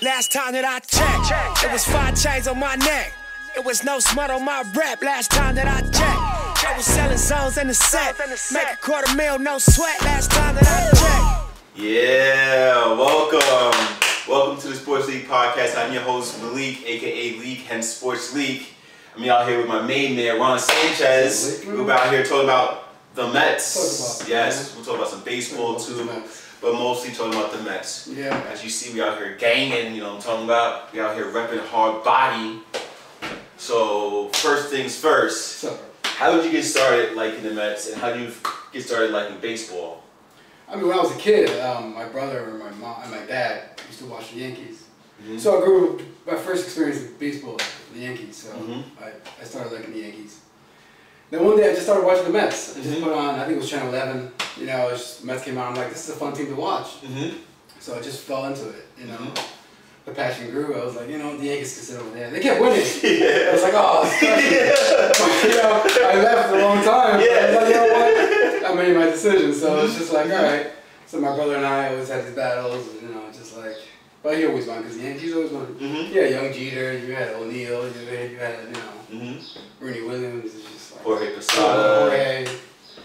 Last time that I checked, it was five chains on my neck. It was no smut on my rap. Last time that I checked, I was selling zones in the set. Make a quarter mil, no sweat. Last time that I checked. Yeah, welcome. Welcome to the Sports League podcast. I'm your host, Malik, aka League, hence Sports League. I'm out here with my main man, Ron Sanchez. We're out here talking about the Mets. Yes, we'll talk about some baseball too, but mostly talking about the Mets. Yeah. As you see, we out here ganging, you know what I'm talking about? We out here repping hard body. So, first things first, how did you get started liking the Mets and how did you get started liking baseball? I mean, when I was a kid, um, my brother and my mom and my dad used to watch the Yankees. Mhm. So I grew my first experience with baseball, was the Yankees. So Mhm. I, I started liking the Yankees. Then one day I just started watching the Mets. I just Mhm. put on, I think it was Channel 11. You know, just, Mets came out. I'm like, this is a fun team to watch. Mm-hmm. So I just fell into it. You know, Mhm. the passion grew. I was like, you know, the Yankees can sit over there. They kept winning. I Yeah. was like, oh, special. you know, I left for a long time. Yeah. I was like, you know what? I made my decision. So it's just like, all right. So my brother and I always had these battles, you know, just like, but he always won because the Yankees always won. Mhm. Yeah, young Jeter, you had O'Neill, you had, you had, you know, Mm-hmm. Bernie Williams. Jorge Posada. Jorge.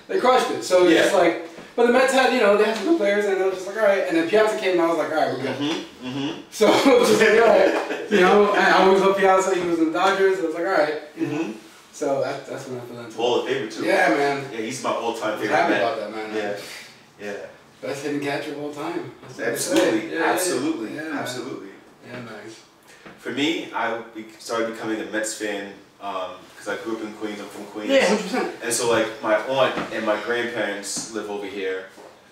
They crushed it. So it's just like, but the Mets had, you know, they had some good players, and I was just like, all right. And then Piazza came, and I was like, all right, we're good. Mm-hmm. Mm-hmm. So it was just like, all right, you know, and I always loved Piazza. He was in the Dodgers. I was like, all right. Mm-hmm. So that, that's when I fell into. Hall of Famer too. Yeah, man. Yeah, he's my all-time I was favorite happy about that, man. Yeah. Yeah. Best hitting catcher of all time. That's what they say. Absolutely. Yeah, yeah, Absolutely. Yeah. Absolutely. Yeah, man. For me, I started becoming a Mets fan because I grew up in Queens. I'm from Queens. Yeah, hundred percent. And so like my aunt and my grandparents live over here.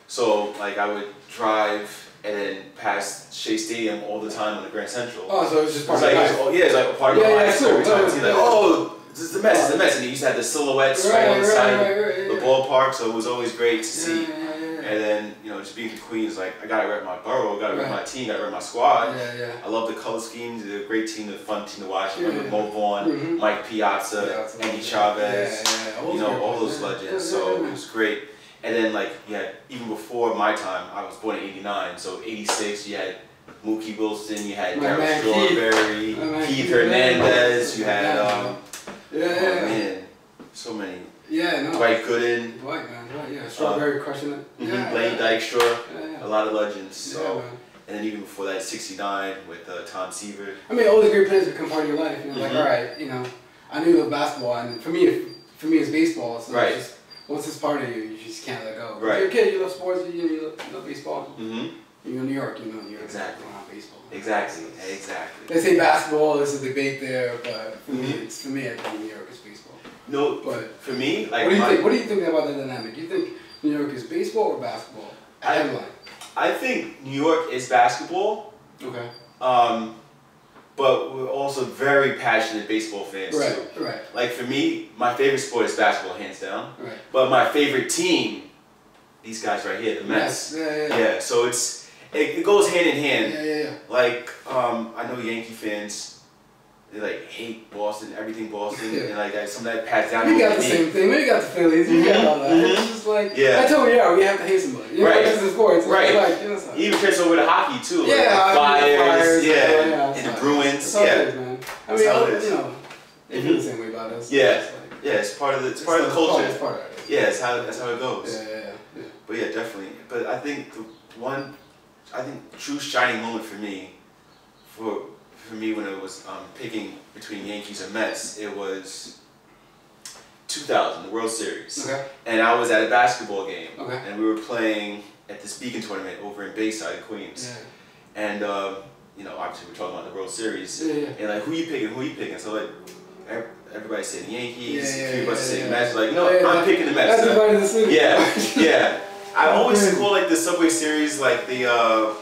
So like I would drive and then pass Shea Stadium all the time on the Grand Central. Oh, so it was just part like, of it's, life. oh, yeah, it's like a part of Yeah, my yeah, life. Cool. every time I see like, oh, this is the Mets, it's the mess. And you used to have the silhouettes right, on the side right, of right, the ballpark, so it was always great to see. Yeah, yeah, yeah. And then, you know, just being from Queens, like, I gotta rep my borough, gotta rep my team, gotta rep my squad. Yeah, yeah. I love the color schemes, they're a great team, they're a fun team to watch. I remember Yeah. Mo Vaughn, Mhm. Mike Piazza, Piazza, Endy. Chavez, Yeah, yeah, you know, all those legends. Yeah, so yeah, it was great. And then, like, yeah, even before my time, I was born in 89, so 86, you had Mookie Wilson, you had Keith. Strawberry, Keith Keith Hernandez, you had, um, Yeah, oh yeah, yeah. man, so many. Yeah, no. Dwight Gooden, Dwight, man. Dwight, yeah. Strawberry crushing it. Yeah, Blaine yeah. Dykstra, Yeah, yeah. a lot of legends. Yeah, So, man. and then even before that, 69 with uh, Tom Seaver. I mean, all these great players become part of your life. You know, like, Mhm. all right, you know, I knew the basketball, and for me, for me, it's baseball. So Right. It's just, once it's part of you, you just can't let go. Right. If you're a kid, you love sports, you, you, love, you love baseball. hmm You're in New York, you know, New York. Exactly. Around baseball. Exactly, exactly. They say basketball. is a debate there, but for me, Mhm. it's for me. I think New York is baseball. No, But for me, like what do you my- think? What do you think about the dynamic? You think New York is baseball or basketball? I- Headline. I think New York is basketball, Okay. um, but we're also very passionate baseball fans Right. too. Right. Like for me, my favorite sport is basketball, hands down. Right. But my favorite team, these guys right here, the Mets. Yes. Yeah. Yeah. Yeah, so it's it, it goes hand in hand. Yeah. Yeah. yeah. Like um, I know Yankee fans, they like hate Boston, everything Boston, Yeah. and like that, some of that passed down. We got the same thing. We got the Phillies. We got all that. Mhm. It's just like Yeah. I told you, yeah, we have to hate somebody. You know, Right. This is sports. Right. Like, you know, so- Even transfer over to hockey too. like Yeah, the I Flyers, mean, the Flyers, yeah, yeah, and it's the Bruins, how yeah, is, man. I mean, it is. you know, they feel the same way about us. Yeah. It's like- yeah. It's part of the it's part of the culture. It's part of it. Yeah, it's how that's how it goes. Yeah, yeah, yeah. But yeah, definitely. But I think the one, I think true shining moment for me, for for me when it was um, picking between Yankees and Mets, it was 2000, the World Series, Okay. and I was at a basketball game, Okay. and we were playing at this Beacon tournament over in Bayside, Queens, Yeah. and um, you know obviously we're talking about the World Series, Yeah, yeah. and like who you picking, who you picking, so like. everybody's saying Yankees, Yeah, yeah, us yeah, said yeah. Mets. Like, no, Yeah, I'm picking the Mets. The yeah, yeah. I always call like the Subway Series like the. Uh,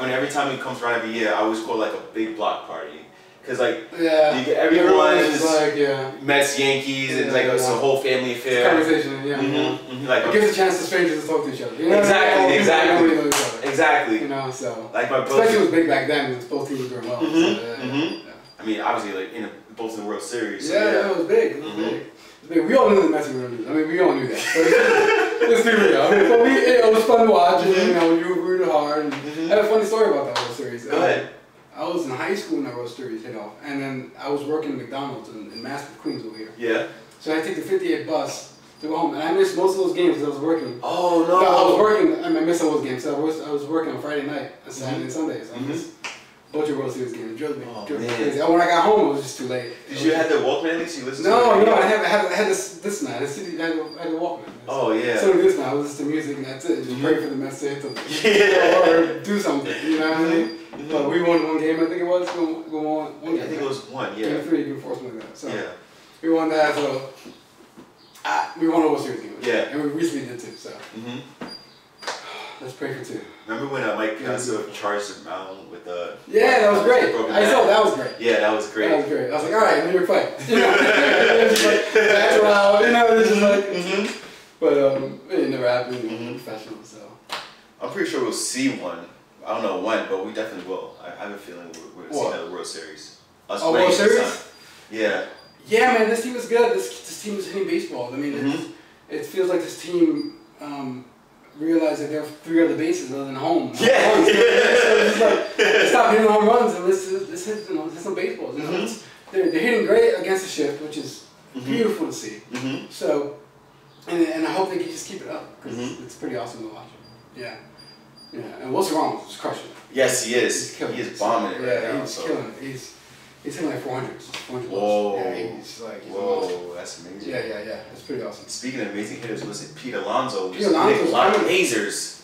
I mean, every time it comes around every year, I always call like a big block party, cause like Yeah. You get- everyone is- like, yeah. Mets, Yankees, and it's like it's a whole family affair. Conversation, yeah. Mhm, mhm, Like It gives a chance to strangers to talk to each other. You know? Exactly, people exactly. other. exactly. You know, so. Like my Especially it was big back then because both teams were doing well. Mhm, so, yeah, mhm. yeah. I mean, obviously, like in a, both in the World Series. so Yeah, yeah. yeah, it was big. It was Mhm. big. Was big. We all knew the were going to lose. I mean, we all knew that. But let's be real. I mean, but we, it was fun to watch, you know, we rooted hard. And Mhm. I have a funny story about that whole series. Go ahead. I was in high school when that World Series hit off, and then I was working at McDonald's in, in Maspeth, Queens over here. Yeah. So I take the 58 bus to go home, and I missed most of those games because I was working. Oh No, I was working. I, mean, I missed all those games. So I was I was working on Friday night, and Saturday and Sunday. So I missed a bunch of World Series games. It drove me, Oh, drove me crazy. And when I got home, it was just too late. Did you have the Walkman at least? You listened to No, it? no, I had, I had, I had this this night. I had, I had, I a Walkman. Oh yeah. So did this now. I listen to music and that's it. Just Mhm. pray for the to. Yeah. or do something. You know what I mean? Mhm. But we won one game. I think it was. Go, go on. One I game. think it was one. Yeah. Game three, game four, something like that. So Yeah. we won that. So ah, we won a World Series game. Yeah. And we recently did too. So Mhm. Let's pray for two. Remember when uh, Mike Piazza charged the mound with the? Yeah, that was great. I saw that was great. Yeah, that was great. That was great. I was like, all right, let me fight. You know, like, that's loud. You know, it's just like. Mhm. But um, it never happened. Know, Mhm. Professional, so. I'm pretty sure we'll see one. I don't know when, but we definitely will. I, I have a feeling we're, we're gonna see another World Series. Us Oh, World Series? Yeah. Yeah, man, this team is good. This, this team is hitting baseball. I mean, it's, Mhm. it feels like this team um, realized that there are three other bases other than home. Yeah. Runs. so it's just like, stop hitting home runs and let's, let's hit, you know, let's hit some baseballs. You know? Mhm. They're, they're hitting great against the shift, which is Mhm. beautiful to see. Mhm. So, and, and I hope they can just keep it up because Mhm. it's pretty awesome to watch. Yeah. Yeah, and what's wrong? is crushing it. Yes, he is. He's killing He is bombing it yeah, right now. he's So. killing it. He's he's hitting like 400. 400 Whoa. Yeah, he's like he's a monster. Whoa, that's amazing. Yeah, yeah, yeah. It's pretty awesome. Speaking of amazing hitters, was it Pete Alonso? Pete Alonso's hitting a lot of coming. lasers.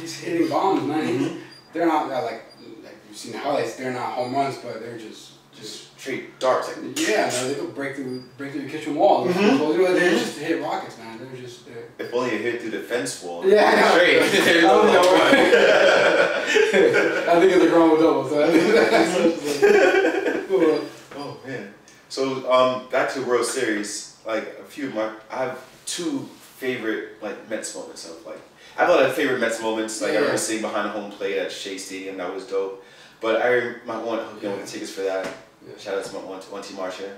He's hitting bombs, man. He's, Mhm. they're not uh, like like you've seen the highlights. They're not home runs, but they're just just. Just straight darts. Like, Yeah, no, they go break through break through the kitchen wall. Mhm. Well, you know, they're just hit rockets, man. They're just they're. if only it hit through the fence wall. Yeah, I know. Straight. I don't know. I think it's a grown double, so I think that's just like, Oh man. So um, back to the World Series. Like a few of my, I have two favorite like Mets moments of like. I have a lot of favorite Mets moments. Like I remember sitting behind the home plate at Shea Stadium. That was dope. But I might want to hook in with the tickets for that. Yeah. Shout out to my one T Marsha.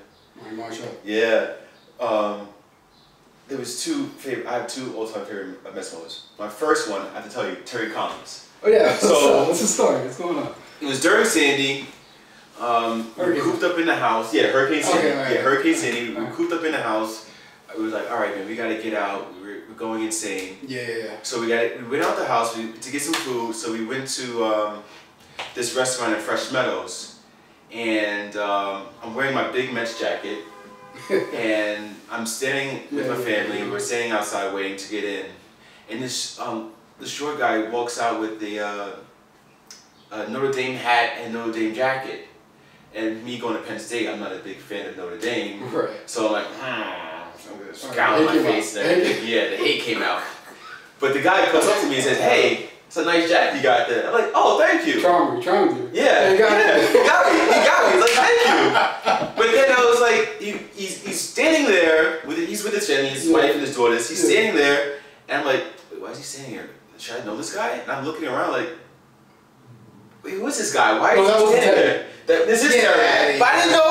Mike Marshall. Yeah. Um, there was two favorite. I have two all-time favorite Mets moments. My first one, I have to tell you, Terry Collins. Oh yeah. So- what's the story? What's going on? It was during Sandy. Um, we were cooped up in the house. Yeah, Hurricane Sandy. Okay, alright. Yeah, Hurricane Sandy. We were cooped up in the house. We was like, all right, man, we gotta get out. We were, we're going insane. Yeah, yeah, yeah. So we got we went out the house to get some food. So we went to um, this restaurant in Fresh Meadows, and um, I'm wearing my big Mets jacket, and I'm standing with Yeah, my family. yeah. We're standing outside waiting to get in, and this um, the short guy walks out with the uh, uh, Notre Dame hat and Notre Dame jacket. And me going to Penn State, I'm not a big fan of Notre Dame. Right. So I'm like, hmm, I'm gonna scowl on my face out. and. Yeah, the hate came out. But the guy comes up to me and says, hey, it's a nice jacket you got there. I'm like, oh, thank you. Charmer, charmed you. Yeah, you got yeah, it. he got me. He got me. He's like, thank you. But then I was like, he, he's, he's standing there with he's with his family, his Yeah. wife and his daughters. He's Yeah. standing there, and I'm like, wait, why is he standing here? Should I know this guy? And I'm looking around like, wait, who is this guy? Why is that he standing there? That, this is outta Terry. But I didn't know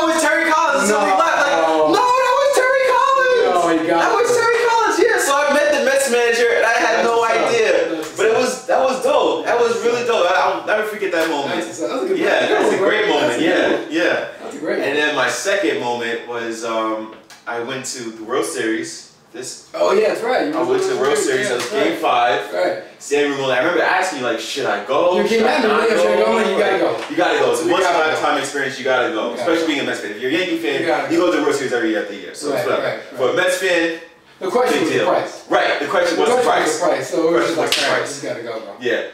that moment. That's, that's a Yeah, that was a great moment. Yeah, yeah. That's a great And then my second moment was um, I went to the World Series. This Oh yeah, that's right. You I went to the World Series. That was Game Five. Right. Standing room. I remember asking you like, should I go? You Should I not yeah, go? Like, you gotta go. You gotta go. It's a once in a lifetime experience. You gotta go. You gotta Especially go. being a Mets fan. If you're a Yankee fan, You go. go to the World Series every year after year. So Right, it's whatever. right, For a right. Mets fan, The question big was the price. Right. The question was the price. was the price. So it was just like, the alright, price. just gotta go, bro. Yeah.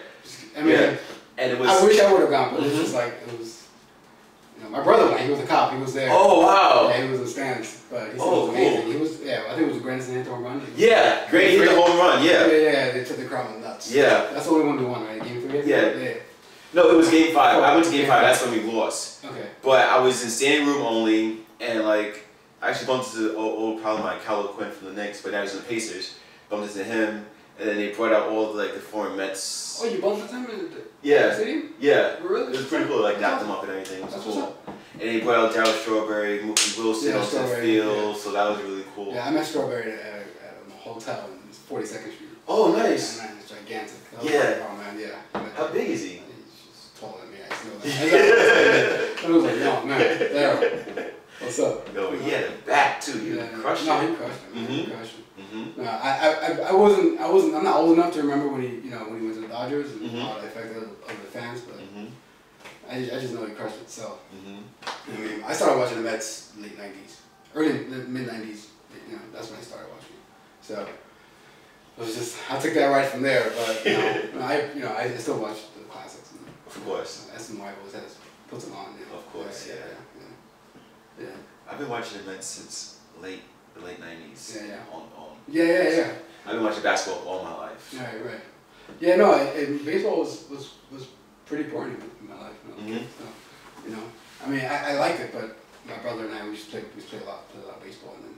I mean, Yeah. And it was. I wish I would have gone, but Mhm. was just like it was. You know, my brother went. He was a cop. He was there. Oh wow. Yeah, he was in stands, but he said Oh, it was amazing. He was, yeah, I think it was greatest hit home run. Yeah. He hit the home run. yeah, Yeah. yeah, They took the crowd nuts. Yeah. That's one we won, right? Game three. Yeah. yeah. No, it was game five. I went to game Game five. five. That's when we lost. Okay. But I was in standing room only, and like I actually bumped into the old, old pal of mine, Kyle O'Quinn from the Knicks, but now he's in the Pacers. Bumped into him, and then they brought out all the like the foreign Mets. Oh, you bumped into him in the Yeah, stadium? yeah. Really? It was pretty cool. Like dapped them up and everything. It was That's cool. what's up. And they brought out Darryl Strawberry, Mookie Wilson Yeah, onto the field, yeah. so that was really cool. Yeah, I met Strawberry at, at a hotel in 42nd Street. Oh, nice. Yeah, man, it's gigantic. Was Yeah. like, oh man, yeah. How big is he? He's just taller than me. I just know I was like, no, man, Darryl, what's up? Yo, he had a back too. He Yeah, crushed no, it. he crushed it. man. He Mhm. crushed it. Mm-hmm. No, I, I, I- I wasn't, I wasn't, I'm not old enough to remember when he, you know, when he went to the Dodgers and Mhm. how it affected other fans, but Mm-hmm. I, just- I just know he crushed it. So Mm-hmm. I mean, I started watching the Mets late '90s, early mid '90s. You know, that's when I started watching. So it was just, I took that right from there. But you know, I, you know, I still watch the classics. And Of course. SNY always has puts them on. You know. Of course, yeah, yeah. yeah, yeah. I've been watching the Mets since late the late nineties. Yeah, yeah. On, on. Yeah, yeah, yeah. I've been watching basketball all my life. Right, right. Yeah, no, I, and baseball was, was, was pretty important in my life. You know, Mhm. so, you know, I mean, I, I liked it, but my brother and I, we used to play, we used to play a lot, play a lot of baseball, and then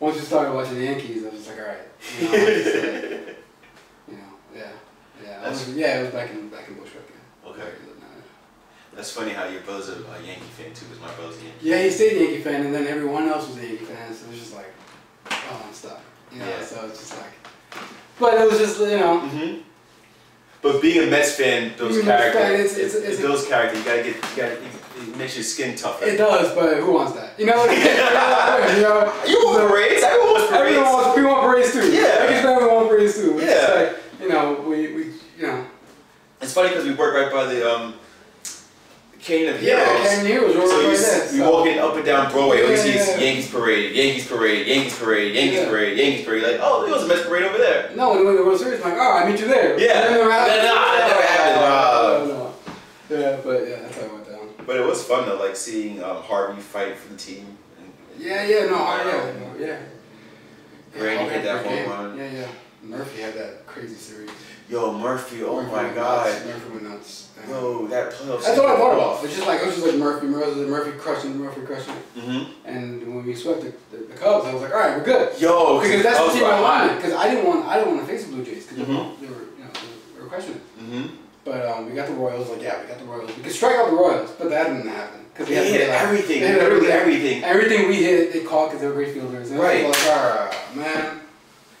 once we started watching the Yankees, I was just like, all right, you know, just, like, you know, yeah, yeah, I was, yeah, it was back in back in Bushwick. Yeah. Okay. Back in the- no, That's funny how your brother's a, a Yankee fan too, because my brother's a Yankee. Yeah, he stayed a Yankee fan, and then everyone else was a Yankee fan, so it was just like, oh, I'm stuck, you know, Yeah. so it's just like, but it was just, you know, Mm-hmm. But being a Mets fan builds Being a Mets character. fan, it's- it, it's- it's- it builds character. You gotta get, you gotta, it, makes your skin tougher. It does, but who wants that? You know what I mean? you know, you want parades? Everyone wants parades. everyone wants, we want parades too. Yeah. I guess everyone wants parades too. It's Yeah. just like, you know, we, we, you know. It's funny because we work right by the um, Cane of Yeah, Heroes. Canyon Heroes, so right you we so- walking up and down Broadway, always Yeah, see yeah. Yankees parade, Yankees parade, Yankees parade, Yankees Yeah. parade, Yankees parade. Like, oh, there was a Mets parade over there. No, when we win the World Series, I'm like, oh, I meet you there. Yeah. That never happened. That- nah, that never happened. No, no, no. Yeah, but yeah, that's how it went down. But it was fun though, like seeing um, Harvey fight for the team. Yeah, yeah, no, I, yeah, no, yeah. Randy Yeah, hit that home run. Yeah, yeah. Murphy had that crazy series. Yo, Murphy, oh Murphy my god. nuts. Murphy went nuts. Yo, that playoff. That's all I thought about. It's just like it was just like Murphy, Murphy, Murphy crushing, Murphy crushing. Mm-hmm. And when we swept the, the, the Cubs, I was like, all right, we're good. Yo, Because that's the team I wanted. Because I didn't want, I didn't want to face the Blue Jays because Mhm. they were, you know, they were questioning. Mm-hmm. But um, we got the Royals. Like, yeah, we got the Royals. We could strike out the Royals, but that didn't happen because we They hit like, everything. They hit everything. everything. Everything we hit, they caught because they were great fielders. And Right. Like, ah, man.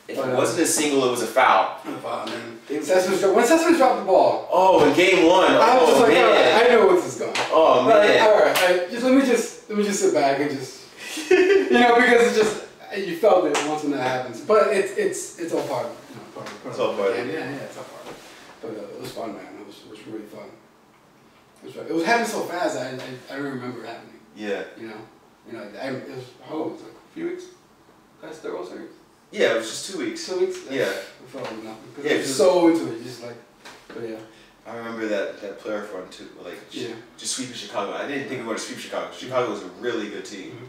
If it wasn't a single, it was a foul. Oh, man. They- Cespedes when Cespedes dropped the ball, Oh, in game one. I was oh just like, all right, man. I know where this is going. Oh All right, man. all right, all right, just let me just let me just sit back and just you know because it's just you felt it once when that happens, but it's it's it's all part of you know part of, part It's all of the part of it. Yeah, yeah, it's all part of it. But uh, it was fun, man. It was it was really fun. It was, it was happening so fast. I, I I don't remember it happening. Yeah. You know, you know. I, it was how long was? Like a few weeks. That's the World Series. Yeah, it was just two weeks. Two weeks. Yeah. Felt like nothing. Yeah, so into it, just like. But yeah. I remember that that playoff run too. Like Yeah. just sweeping Chicago. I didn't think we were going to sweep Chicago. Chicago was a really good team. Mm-hmm.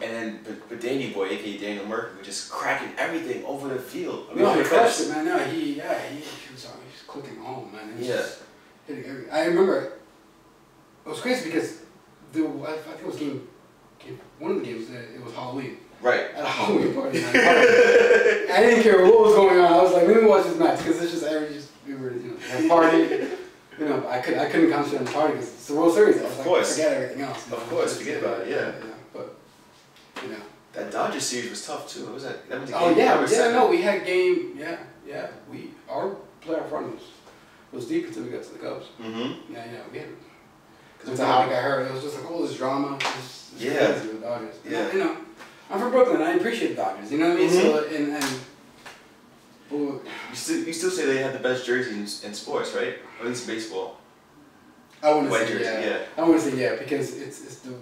And then, but, but Danny Boy, aka Daniel Murphy, was just cracking everything over the field. I mean, No, he crushed it, man. No, he, yeah, he, he was, uh, he was clicking home, man. Yeah. hitting every, I remember, it was crazy because the, I, I think it was game, game, one of the games, uh, it was Halloween. Right. At a Halloween party. I didn't care what was going on. I was like, let me watch this match because it's just every, just, we were, you know, at a party. You know, I, could, I couldn't concentrate on the party because it's the World Series. I was Of like, course. forget everything else. Of know, course, just- forget about it, yeah. yeah. But, you know. That Dodgers series was tough too. What was that? That was Oh yeah, yeah, no, we had game, yeah, yeah. We our playoff run was was deep until we got to the Cubs. Mm-hmm. Yeah, yeah, we had. Because Until Hobby got hurt, it was just like all this drama. It was, it was Yeah. crazy with the Dodgers. Yeah. I- you know, I'm from Brooklyn. I appreciate the Dodgers. You know what I mean? So and and. Well, You still, you still say they had the best jerseys in, in sports, right? Or at least baseball. I want to say jersey, yeah. yeah. I want to say yeah because it's it's the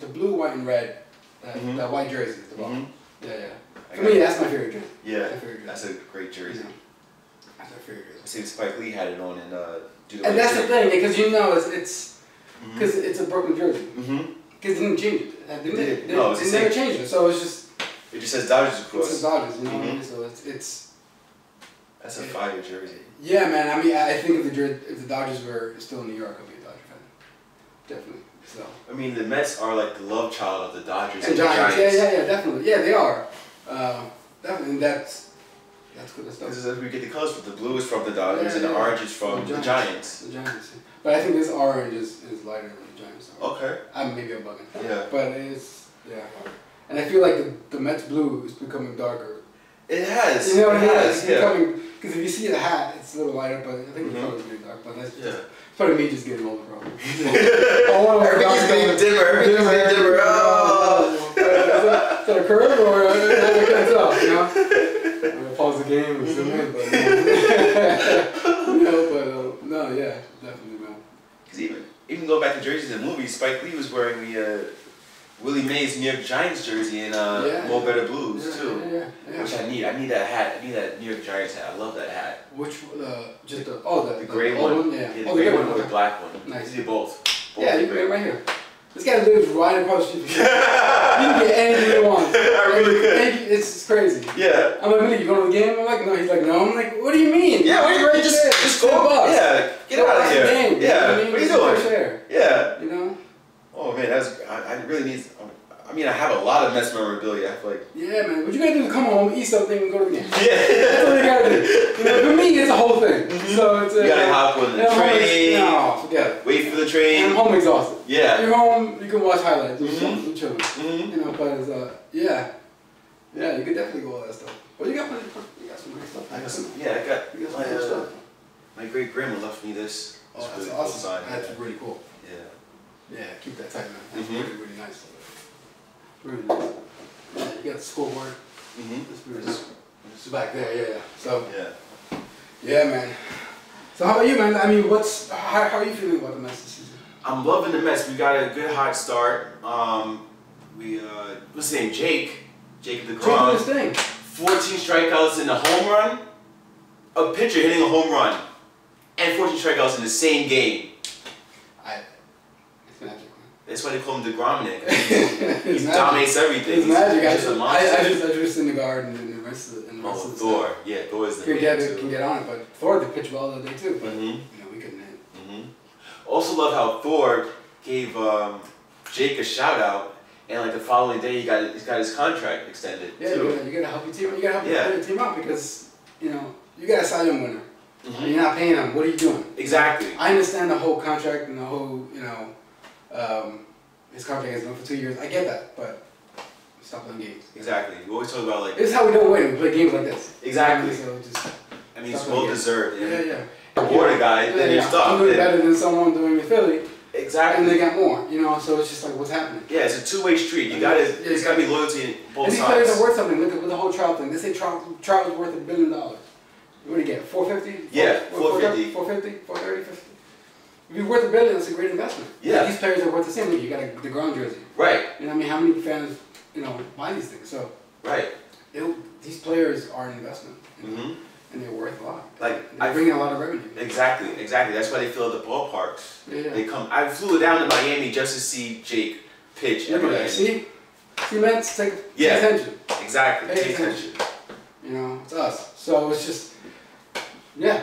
the blue, white, and red. That, Mhm. that white jersey is the ball. Mhm. Yeah, yeah. For got me, it. that's my favorite jersey. Yeah, My favorite jersey. that's a great jersey. Yeah. That's my favorite jersey. I see Spike Lee had it on in uh, Do the And Right that's the Thing. thing, because you know it's it's because it's a Brooklyn jersey. Because they didn't change it. They, They did, did. they, No, it's they never changed it. So it's just It just says Dodgers it's the across. Dodgers, you know what I Mhm. mean? So it's it's That's a fire jersey. yeah, man. I mean, I think if the if the Dodgers were still in New York, I'd be a Dodger fan. Definitely. So I mean, the Mets are like the love child of the Dodgers and and, Giants, the yeah, Giants. yeah, yeah, definitely, yeah, they are. Uh, definitely, and that's that's good stuff. Because we get the colors, but the blue is from the Dodgers Yeah, and the yeah. orange is from The the Giants. Giants. The Giants, yeah. but I think this orange is, is lighter Okay. I'm maybe I'm bugging. Yeah. But it's yeah, and I feel like the, the Mets blue is becoming darker. It has. You know what it mean? has, It's yeah. becoming because if you see the hat, it's a little lighter, but I think Mhm. color's pretty dark. But that's Yeah. it's probably me just getting older, probably. I want to Everything's getting dimmer. Everything's getting dimmer. Oh. Is that a curve or uh, I can't tell, you know? I'm gonna pause the game and zoom in, but no, but uh, no, yeah, definitely, man. Because even even go back to jerseys in the movie, Spike Lee was wearing the uh, Willie Mays New York Giants jersey in uh, Yeah. Mo Better Blues Yeah, too. yeah. Which I need. I need that hat. I need that New York Giants hat. I love that hat. Which uh, just the oh the, The gray old one. yeah. the oh, gray the one with the black one. Nice. These are both. both Yeah, you can great. get it right here. This guy lives right across the street. You can get anything you want. I really could. It's, it's crazy. Yeah. I'm like, Billy, you going to the game? I'm like, no. He's like, no. I'm like, what do you mean? Yeah, what are you right just there. just go? 10. Yeah, get Go out of here. game, you know yeah, what I mean? what are you doing? Yeah. You know? Oh man, that's I, I really need. I mean, I have a lot of Mets memorabilia. I feel like. Yeah, man. What you gotta do is come home, eat something, and go to the game. That's Yeah. what you gotta do. You know, for me, it's a whole thing. So it's Mm-hmm. You gotta hop on the and I'm home ex- train. No, forget it. Wait for the And I'm train. home exhausted. Yeah. You're home, you can watch highlights. You're Mhm. chilling. You're chilling. hmm You know, but it's, uh, yeah. Yeah, you could definitely go all that stuff. But you got, plenty- you got some great stuff. I got some. Yeah, I got You got some my good uh, stuff. my great grandma left me this. Oh, that's really cool awesome. sign. That's yeah. really cool. yeah. Yeah, keep that tight, man. That's Mhm. really, really nice. Nice. Yeah, you got the scoreboard. Mm-hmm. It's back there, yeah, yeah. So, Yeah. yeah, man. So how about you, man? I mean, what's how, how are you feeling about the Mets this season? I'm loving the Mets. We got a good hot start. Um, we uh, what's his name? Jake. Jake Jake DeGrom. doing his thing. 14 strikeouts in a home run. A pitcher hitting a home run, and 14 strikeouts in the same game. I, That's why they call him DeGromnik. man. He dominates everything. He's magic. I just just, monster. I just, I just in the garden and the rest of the, and the rest oh, of the Thor. stuff. Yeah, Thor is the Can get too. can get on it, but Thor did pitch well the other day too. But hmm you know, we couldn't hit. hmm Also love how Thor gave um, Jake a shout out, and like the following day he got he's got his contract extended Yeah, too. you gotta, you gotta help your team. You gotta help Yeah. your team out because you know you got a Cy Young winner. And Mhm. you're not paying him. What are you doing? Exactly. I understand the whole contract and the whole, you know, um, his contract has been for two years. I get that, but stop playing games. Exactly. We always talk about like This is how we don't win. We play games like this. exactly. So just I mean, it's well deserved. yeah, And yeah. Reward a guy, Yeah, then yeah. you're stuck. I'm doing better than someone doing in Philly, Exactly. and they got more. You know, so it's just like what's happening. Yeah, it's a two-way street. You gotta, Yeah, there's gotta be loyalty in both and these players are worth something. Look at the whole Trout thing. They say Trout, Trout is worth a billion dollars. What do you get? 450? Yeah, 450. 450, 430, 50. If you're worth a billion, that's a great investment. Yeah. These players are worth the same. You got a DeGrom jersey. Right, You know, I mean, how many fans, you know, buy these things? So right. it, these players are an investment, you know, hmm and they're worth a lot. Like, They're I bringing a lot of revenue. exactly, exactly. That's why they fill the ballparks. Yeah. They come. I flew down to Miami just to see Jake pitch Look at that. See, see, Mets take, Yeah. attention. Exactly. Pay Take attention. attention. You know, it's us. So it's just, yeah,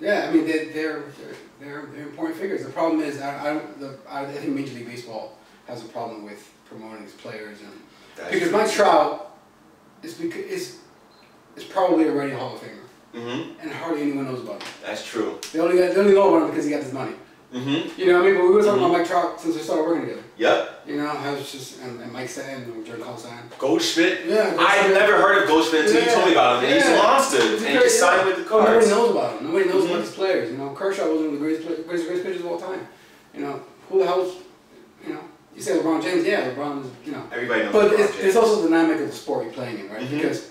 yeah. I mean, they, they're they're they're they're important figures. The problem is, I I, the, I, I think Major League Baseball has a problem with promoting these players, and That's because true. Mike Trout is because is is probably already a Hall of Famer, Mhm. and hardly anyone knows about him. That's true. They only got, they only know about him because he got this money. Mhm. You know what I mean? But we were talking Mhm. about Mike Trout since we started working together. Yep. You know, I was just and, and Mike Stan and Jordan Colstein. Goldschmidt. Yeah, I had never heard of Goldschmidt until you told me about him, and he's a Yeah. monster, He's and he just signed yeah. with the Oh, Nobody Cards. knows about him. Nobody knows Mhm. about these players. You know, Kershaw was one of the greatest, greatest, greatest pitchers of all time. You know, who the hell's, you know, you say LeBron James, yeah, LeBron is, you know. Everybody knows. But it's, there's also the dynamic of the sport you're playing in, right? Mhm. Because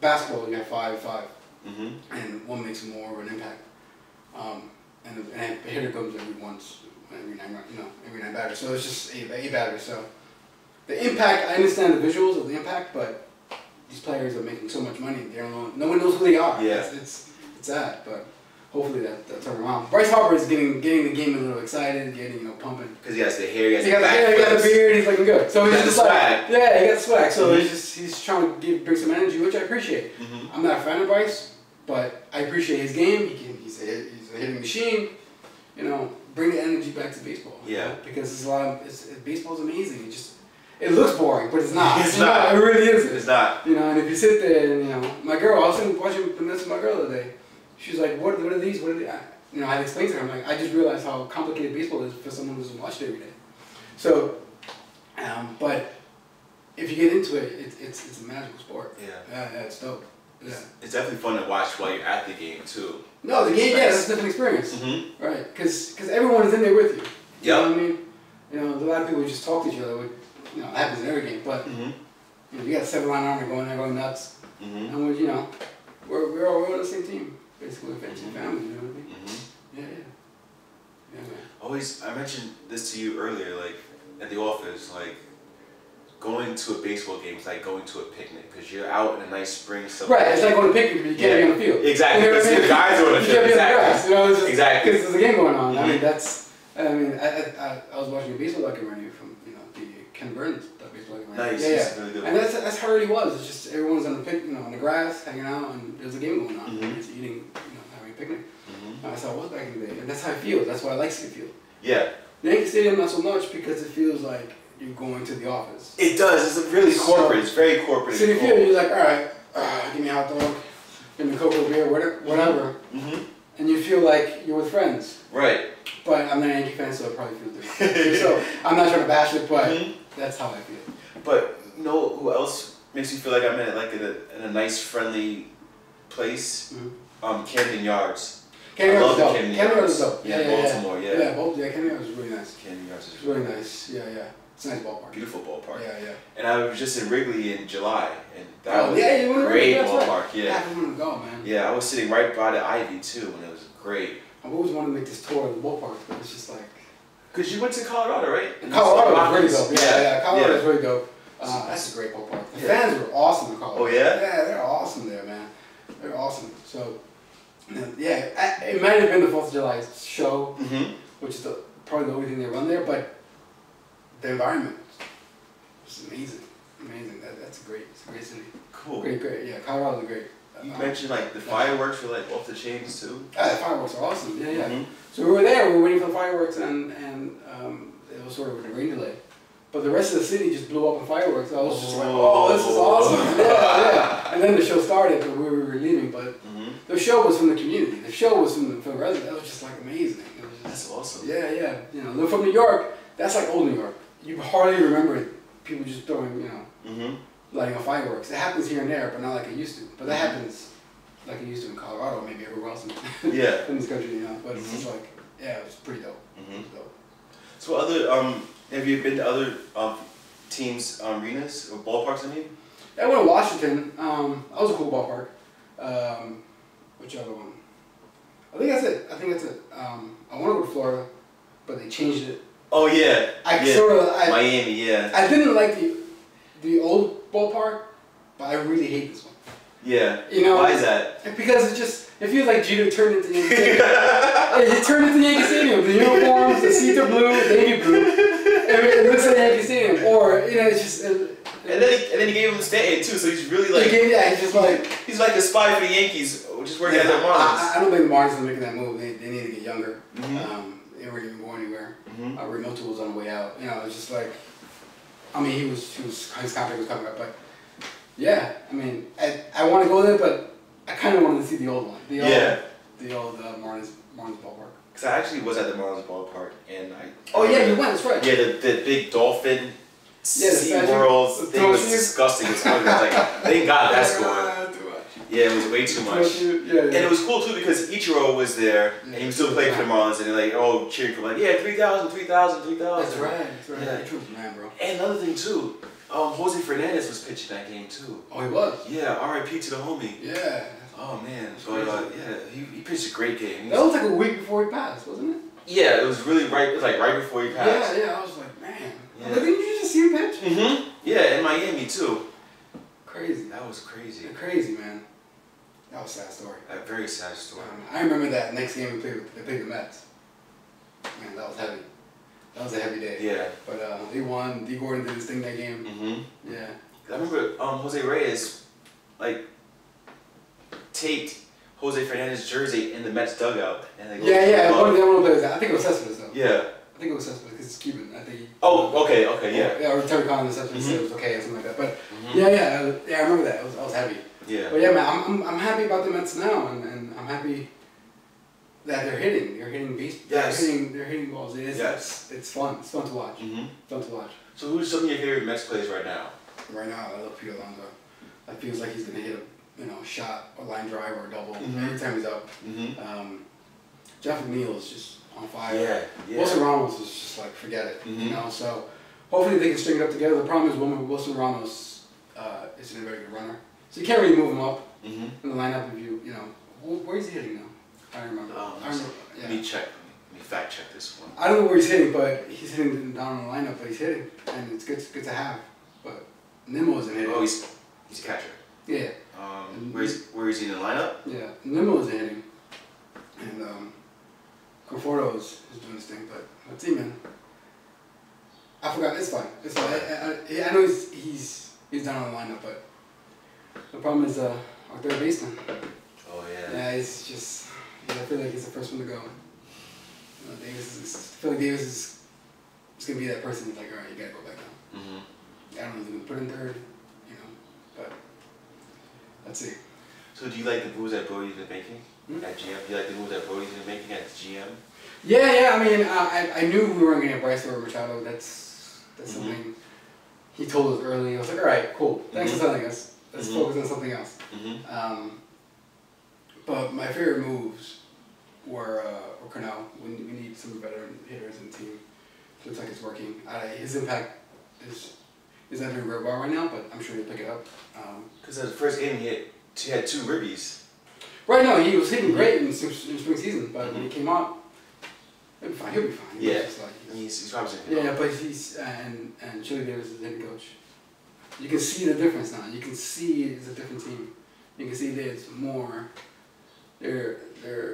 basketball, you have five, five, Mhm. and one makes more of an impact. Um, and, and a hitter comes every once, every nine, you know, every nine batters. So it's just eight, eight batters. So the impact, I understand the visuals of the impact, but these players are making so much money. They don't no one knows who they are. Yeah. It's, it's, it's sad, but hopefully that, that turn around. Bryce Harper is getting getting the game a little excited, getting, you know, pumping. Because he has the hair, he has He the got, the, back yeah, he got the beard, he's looking good. So he's, he's just the like, swag. yeah, he got the swag. So Mhm. he's just he's trying to give, bring some energy, which I appreciate. Mhm. I'm not a fan of Bryce, but I appreciate his game. He can, he's a a hitting machine. You know, bring the energy back to baseball. you Yeah. know, because it's a lot. Of, it's, it, baseball's amazing. It just it looks boring, but it's not. It's not. It really isn't. It's not. You know, and if you sit there and you know, my girl, I was watching the Mets with my girl the other day. She's like, "What? What are these? What are they?" I, you know, I had to to her. I'm like, I just realized how complicated baseball is for someone who doesn't watch it every day. So, um, but if you get into it, it it's it's a magical sport. Yeah. Yeah, yeah, it's dope. Yeah. It's definitely fun to watch while you're at the game too. No, the game, yeah, that's a different experience. Mm-hmm. Right, because everyone is in there with you. You know what I mean? You know, a lot of people just talk to each other. With, you know, it happens in every game. But Mm-hmm. you, know, you got seven line army going there, going nuts. Mm-hmm. And we, you know, we're, we're all we're on the same team, basically, with Mhm. family. You know what I mean? Mm-hmm. Yeah, yeah. Yeah, man. Always, I mentioned this to you earlier, like at the office, like going to a baseball game is like going to a picnic because you're out in a nice spring. Summer Right, it's like going to a picnic, but you can't be on the field. Exactly, You know I because mean? the guys are on the you field, can't be on the exactly. grass. You know, just, Exactly. Because there's a game going on. I Mhm. mean, that's. I mean, I, I, I, I was watching a baseball documentary from you know the Ken Burns baseball documentary. Nice, Yeah, yeah. really good And that's that's how it really was. It's just everyone's on the pic, you know, on the grass, hanging out, and there's a game going on. Mhm. And it's eating, you know, having a picnic. Mhm. And that's how it was back in the day, and that's how it feels. That's why I like Citi Field. Yeah, Yankee Stadium not so much because it feels like you're going to the office. it does. It's really So- corporate. It's very corporate. Citi Field, you're like, all right, uh, give me a hot dog, give me a cocoa beer, whatever, whatever, Mm-hmm. and you feel like you're with friends. Right. But I'm not a Yankee fan, so it probably feels different. so I'm not trying to bash it, but Mhm. that's how I feel. But you know who else makes me feel like I'm in like in a, in a nice, friendly place? Mhm. Um, Camden Yards. Camden I Yards love is dope. Camden Yards is Yards. dope. Yeah, yeah, yeah. Baltimore, yeah. Yeah, both, yeah, Camden Yards is really nice. Camden Yards is It's really nice. Yeah, yeah. It's a nice ballpark. Beautiful ballpark. Yeah, yeah. And I was just in Wrigley in July, and that oh, was yeah, you a great that's right. ballpark. Yeah, Yeah. I want to go, man. Yeah, I was sitting right by the Ivy too, and it was great. I've always wanted to make this tour of the ballpark, but it's just like Cause you went to Colorado, right? And Colorado was really dope. Yeah, yeah. Colorado yeah. is really dope. Uh, that's a great ballpark. The Yeah. fans were awesome in Colorado. Oh, yeah? Yeah, they're awesome there, man. They're awesome. So, yeah, it might have been the Fourth of July show, Mm-hmm. which is the, probably the only thing they run there, but the environment is amazing. Amazing. That, that's a great. It's a great city. Cool. Great, great. Yeah, Colorado's a great. You Uh, mentioned like the fireworks were like off the chains too. Ah, the fireworks are awesome. Yeah, yeah. Mhm. So we were there, we were waiting for the fireworks, and, and um, it was sort of a rain delay. But the rest of the city just blew up in fireworks. I was just like, oh, this is awesome. Yeah, yeah. And then the show started, but we were leaving. But Mhm. the show was from the community. The show was from the, from the residents. That was just like amazing. Just, That's awesome. yeah, yeah. You know, from New York. That's like old New York. You hardly remember people just throwing, you know, Mm-hmm. lighting off fireworks. It happens here and there, but not like it used to. But that Mhm. happens like it used to in Colorado, maybe everywhere else in, Yeah. in this country, you know. But it's Mhm. just like, yeah, it was pretty dope. Mm-hmm. It was dope. So other um, have you been to other um teams um, arenas or ballparks? I mean. yeah, I went to Washington. Um, that was a cool ballpark. Um, which other one? I think that's it. I think that's it. Um, I want to go to Florida, but they changed it. Oh yeah. I yeah. sort of I, Miami. Yeah. I didn't like the the old ballpark, but I really hate this one. Yeah. You know, Why is that? Because it just it feels like Jeter turned into Yankee Stadium. it turned into Yankee Stadium. The uniforms, the seats are blue, navy blue. It, it looks like Yankee Stadium, or you know, it's just. It, And then he, and then he gave him the stand too, so he's really He like gave- yeah, he's just like. he's like a spy for the Yankees, which is working Yeah, at their I, Marlins. I- I don't think the Marlins are making that move. They, they need to get younger. Mhm. Um, they weren't even going anywhere. Mhm. Uh, Realmuto was on the way out. You know, it was just like, I mean, he was, he was his contract was coming up, but yeah, I mean, I, I want to go there, but I kind of wanted to see the old one, the old, Yeah. the old uh, Marlins Marlins ballpark. Cause I actually was at the Marlins ballpark and I. Oh yeah, you went. That's right. Yeah, the, the big dolphin. Yeah, the Sea. World thing was disgusting. It was was like, thank God that's going. Too much. Yeah, it was way too much. Yeah, yeah. And it was cool too because Ichiro was there and he was still playing for the Marlins and they're like, oh, cheering for him, like, yeah, 3,000, 3,000, 3,000. That's right. That's right. Yeah. Yeah. True, man, bro. And another thing too, um, Jose Fernandez was pitching that game too. Oh, he was. Yeah, R.I.P. to the homie. Yeah. Oh man, That's but uh, yeah, he, he pitched a great game. He That was- was like a week before he passed, wasn't it? yeah, it was really right. It was like right before he passed. Yeah, yeah. I was like, man. Yeah. Like, didn't you just see him pitch? Mm-hmm. Yeah, in Miami too. Crazy. That was crazy. Crazy, man. That was a sad story. A very sad story. Um, I remember that next game we played, they played the Mets. Man, that was heavy. That was a heavy day. Yeah. But uh, they won. Dee Gordon did his thing that game. Mm-hmm. Yeah. I remember um, Jose Reyes, like, taped Jose Fernandez jersey in the Mets dugout, and they Yeah, yeah. One of the one. I think it was Cespedes though. Yeah. I think it was Cespedes because it's Cuban. I think. He, Oh, okay, okay, yeah. Yeah, or Terry Collins Cespedes said Mhm. it was okay or something like that. But Mhm. yeah, yeah, uh, yeah. I remember that. It was, I was happy. Yeah. But yeah, man, I'm, I'm, I'm happy about the Mets now, and, and I'm happy that they're hitting. They're hitting beast. Yes. They're hitting. They're hitting balls. It is. Yes. It's, it's fun. It's fun to watch. Mm-hmm. Fun to watch. So who's some of your favorite Mets players right now? Right now, I love Pete Alonso. That feels like he's gonna hit a you know, shot a line drive or a double Mhm. time he's up. Mm-hmm. Um, Jeff McNeil is just on fire. Yeah, yeah. Wilson Ramos is just like forget it, Mhm. you know. So hopefully they can string it up together. The problem is Wilson Wilson Ramos uh, isn't a very good runner, so you can't really move him up Mm-hmm. in the lineup if you you know where is he hitting now? I don't remember. Um, I remember. Let Yeah. me check. Let me fact check this one. I don't know where he's hitting, but he's hitting down in the lineup. But he's hitting, and it's good good to have. But Nimmo isn't hitting. Oh, he's he's a catcher. yeah, Um, where's where is he in the lineup? yeah. Nimmo isn't hitting, and um, Conforto is, is doing his thing. But let's see, man. I forgot. It's fine. It's fine. I, I, I know he's he's he's down on the lineup, but the problem is uh, our third baseman. Oh yeah. Yeah, it's just. Yeah, I feel like he's the first one to go. You know, Davis is. I feel like Davis is. Is gonna be that person. Who's like, all right, you gotta go back down. Mm-hmm. I don't know if he's gonna put in third, you know, but let's see. So do you like the moves that Brodie's been making Hmm? at GM? Do you like the moves that Brodie's been making at GM? Yeah, yeah. I mean, uh, I I knew we weren't gonna get Bryce or Machado. That's that's Mhm. something he told us early. I was like, all right, cool. Thanks Mhm. for telling us. Let's Mhm. focus on something else. Mm-hmm. Um, but my favorite moves were uh, were Cornell. We, we need some veteran hitters in the team. Looks like it's working. Uh, his impact is is not doing very well right now, but I'm sure he'll pick it up. Um, Because the first game he had, he had two ribbies. right now, he was hitting great in, spring- in spring season, but when he Mhm. came out, he'll be fine. He'll be fine. He Yeah. like- He's, he's probably yeah, but he's and and Chili Davis is the head coach. You can see the difference now. You can see it's a different team. You can see there's more. They're they're.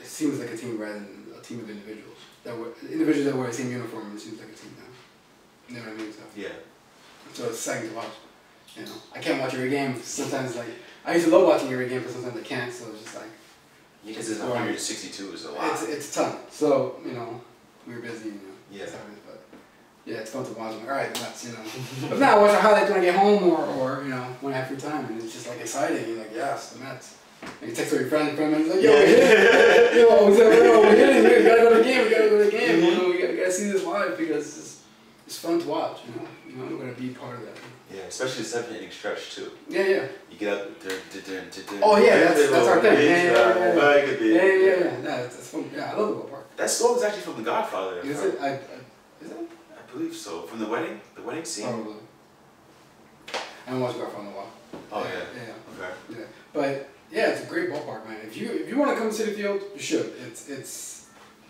It seems like a team rather than a team of individuals. That were individuals that wear the same uniform. It seems like a team now. You know what I mean? So, Yeah. so it's exciting to watch. You know, I can't watch every game. Sometimes like I used to love watching every game, but sometimes I can't. So it's just like Because it's 162 is a lot. it's it's a ton. So you know, we were busy. You know, Yeah. that's how it is, but yeah, it's fun to watch. I'm like, all right, nuts. You know, but now I watch a highlight when I get home or or you know when I have free time, and it's just like exciting. You're like, yes, the Mets. And you text your friends, friend, and he's like, yo, we're hitting. yo, like, yo, we're hitting. We gotta go to the game. We gotta go to the game. You mm-hmm. know, we gotta, gotta see this live because it's it's fun to watch. You know, you know, I'm gonna be part of that. Yeah, especially the seventh inning stretch too. Yeah, yeah. You get up, dun, Oh, yeah, that's- that's our thing. Yeah, yeah, yeah, yeah. A bit. Yeah, yeah, yeah. yeah. That's, that's fun. Yeah, I love the ballpark. That song is actually from The Godfather. Is it? I, I, is it? I believe so. From the wedding, the wedding scene. Probably. I haven't watched Garfield in a while. Oh yeah. yeah. Okay. Yeah. But yeah, it's a great ballpark, man. If you if you want to come to Citi Field, you should. It's it's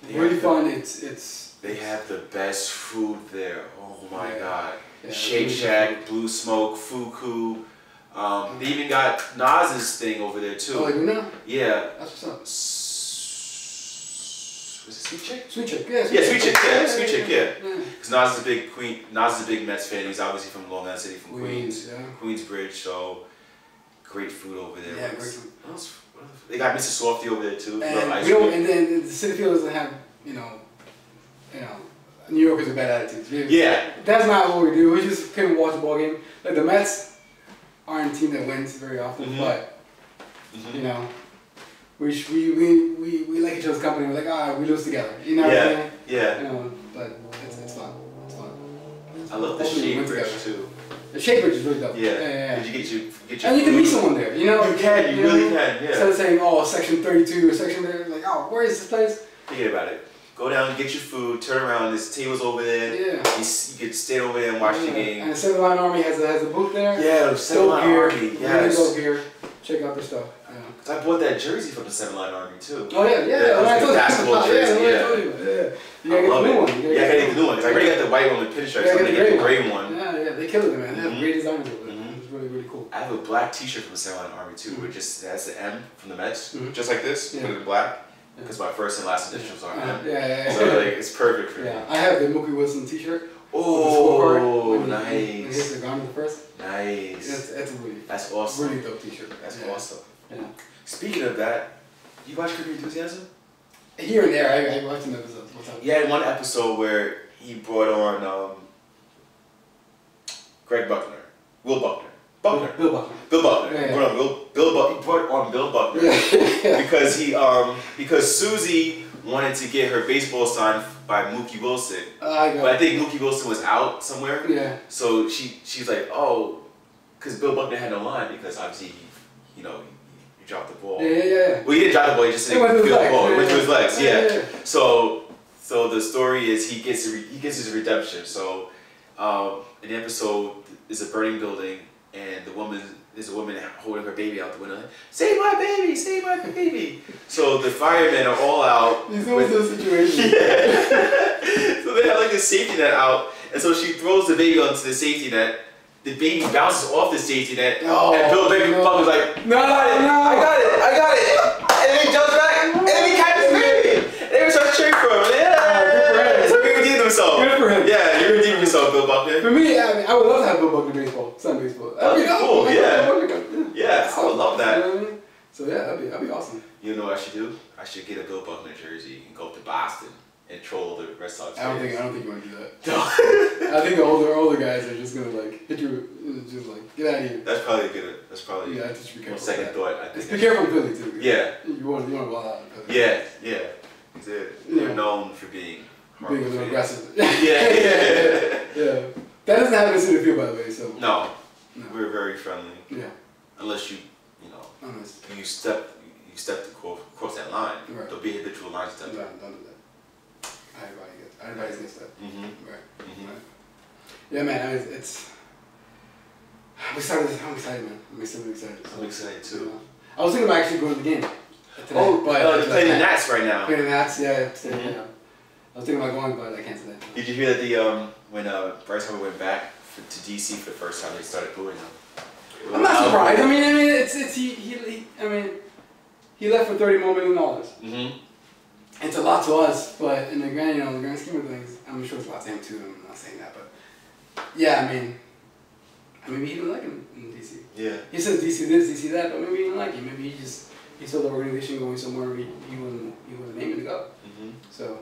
Yeah. really fun. It's it's They have the best food there. Oh my Yeah. god. yeah, Shake Shack, Blue Smoke, Fuku. Um, they even got Nas's thing over there good. Oh, like too. Yeah. That's what's up. Was it Sweet Chick? Sweet chick, yeah. Yeah, Sweet Chick, yeah, Sweet Chick, yeah. yeah. Because Nas is a big Queen. Nas is a big Mets fan. He's obviously from Long Island City, from Queens, Queens, yeah. Queensbridge. So great food over there. Yeah, great food. what else- what else- They got Mr. Softee over there too. And ice we don't, and then the Citi Field doesn't have you know, you know, New Yorkers with bad attitudes. Yeah. That's not what we do. We just and watch a ball game. Like the Mets aren't a team that wins very often, Mhm. but Mhm. you know, sh- we, we, we, we like each other's company. We're like, ah, we lose together. You know what Yeah. I'm saying? Yeah. You know, but it's, it's fun. It's fun. I love the Hopefully we Shea Bridge too. The Shea Bridge is really dope. Yeah. Yeah, yeah, yeah. Did you get your get your And you can meet someone there, you know? You can, you know? really can, yeah. Instead of saying, oh, section 32 or section there, like, oh, where is this place? Forget about it. Go down, get your food, turn around. this tables over there. Yeah. You, you could stand over there and watch the game. And the Seven Line Army has a, has a booth there. Yeah, the Seven Line. Army. Really Yes. dope gear. Check out their stuff. Yeah. I bought that jersey from the Seven Line Army too. Oh yeah, yeah, Yeah, yeah. it was I the told you. basketball yeah, jersey, yeah, yeah. I. Yeah. You I love it. one. Yeah, I gotta get the new one. I already got the white one with pinstripes. Yeah, so I'm get gonna the get the gray gray one. Yeah, yeah, they killed it, man. They have Mhm. great designs over there. Mhm. It's really, really cool. I have a black T-shirt from the Seven Line Army too, which just has the M from the Mets, Mhm. just like this, Yeah. put it in black, because my first and last initials are Uh, M. yeah, yeah, yeah. So like, it's perfect for yeah, me. I have the Mookie Wilson T-shirt. with the scorecard Oh, when he- When he nice, the garment first. nice. That's, that's really, That's awesome. really dope T-shirt. That's awesome. Yeah. Speaking of that, you watch Curb Your Enthusiasm? Here and there, I, I watched an episode. What's up? Had one episode where he brought on um, Greg Buckner, Will Buckner, Buckner, Bill Buckner. Bill Buckner. Yeah, He yeah. brought on Will, Bill Buck. He brought on Bill Buckner Yeah. because he um because Susie wanted to get her baseball signed by Mookie Wilson, I but I think Mookie Wilson was out somewhere. Yeah. So she she's like, oh, because Bill Buckner had no line because obviously he, you know, you, dropped the ball. Yeah, yeah, yeah. Well, he didn't drop the ball. He just didn't feel the ball. It went to Yeah, his legs. yeah, Yeah. yeah, yeah. So, so the story is he gets he gets his redemption. So, um, in the episode is a burning building, and the woman there's a woman holding her baby out the window. Like, save my baby! Save my baby! So the firemen are all out. These always with- those situations. so they have like a safety net out, and so she throws the baby onto the safety net. The baby bounces off the safety net, Oh, and Bill Baby no. Was like, No, I got it, no. I got it, I got it. And then he jumps back, and then he catches the baby. And they start cheering for him. Yeah, good for him. So he redeemed himself. Good for him. Yeah, you redeemed yourself, Bill Buckner. For me, I mean, I would love to have Bill Buckner baseball, sun baseball. That'd be dope. cool, yeah. Yeah, I would love that. You know what I mean? So yeah, that'd be that'd be awesome. You know what I should do? I should get a Bill Buckner jersey and go up to Boston and troll the Red Sox. I don't think I don't think you want to do that. I think the older older guys are just gonna like hit you, just like get out of here. That's probably a good. That's probably Yeah, just be careful. second with thought. I think. Just be careful in Philly too. Yeah, You want you want to out. yeah, yeah. They're, they're Yeah. known for being Being a little aggressive. Yeah, yeah. yeah. That doesn't happen in Citi Field, by the way. So no, No. we're very friendly. yeah, Unless you, you know, honest. you step, you step to cross, cross that line. Right. There'll be a habitual line Don't, step. don't do that. Everybody gets. Everybody's against that. Mm-hmm. Right. Mm-hmm. Right. Yeah, man. I mean, it's. We started. this- I'm excited, man. I'm extremely excited. I'm excited You too. know. I was thinking about actually going to the game. Today, Oh, but uh, they're playing the Nats right now. Playing the Nats, yeah. Today, Mhm. yeah. I was thinking about going, but I can't today. Did you hear that the um when uh Bryce Harper went back for, to DC for the first time, they started booing him. I'm not surprised. I mean, I mean, it's it's he, he, he I mean, he left for thirty more million dollars. Mm-hmm. It's a lot to us, but in the grand, you know, in the grand scheme of things, I'm sure it's a lot to him too. I'm not saying that, but yeah, I mean, I mean, he didn't like him in DC. Yeah. He says DC this, DC that, but maybe he didn't like him. Maybe he just he saw the organization going somewhere he, he wasn't he wasn't aiming to go. Mm-hmm. So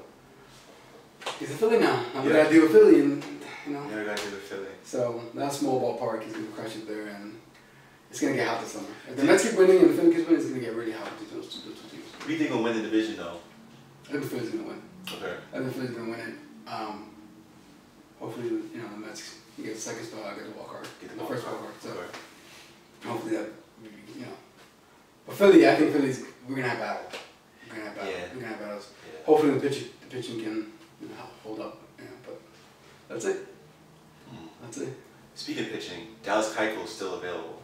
he's a Philly now. I'm Yeah. gonna deal with Philly, and you know. Never got to do with Philly. So that small ballpark, he's gonna crush it there, and it's gonna get hot this summer. If the Mets keep winning and the Phillies keep winning, it's gonna get really hot those two, those two teams. Who do you think will win the division though? I think the Phillies gonna win. Okay. I think the Phillies gonna win it. Um, hopefully, you know, the Mets get the second spot, I get the wild card, Get the, the first wild card. So Okay. hopefully that, you know. But Philly, I think Philly's we're gonna have battle. We're gonna have battle. Yeah. We're gonna have battles. Yeah. Hopefully the pitching, the pitching can you know, hold up. You know, but that's it. Mm. That's it. Speaking of pitching, Dallas Keuchel is still available.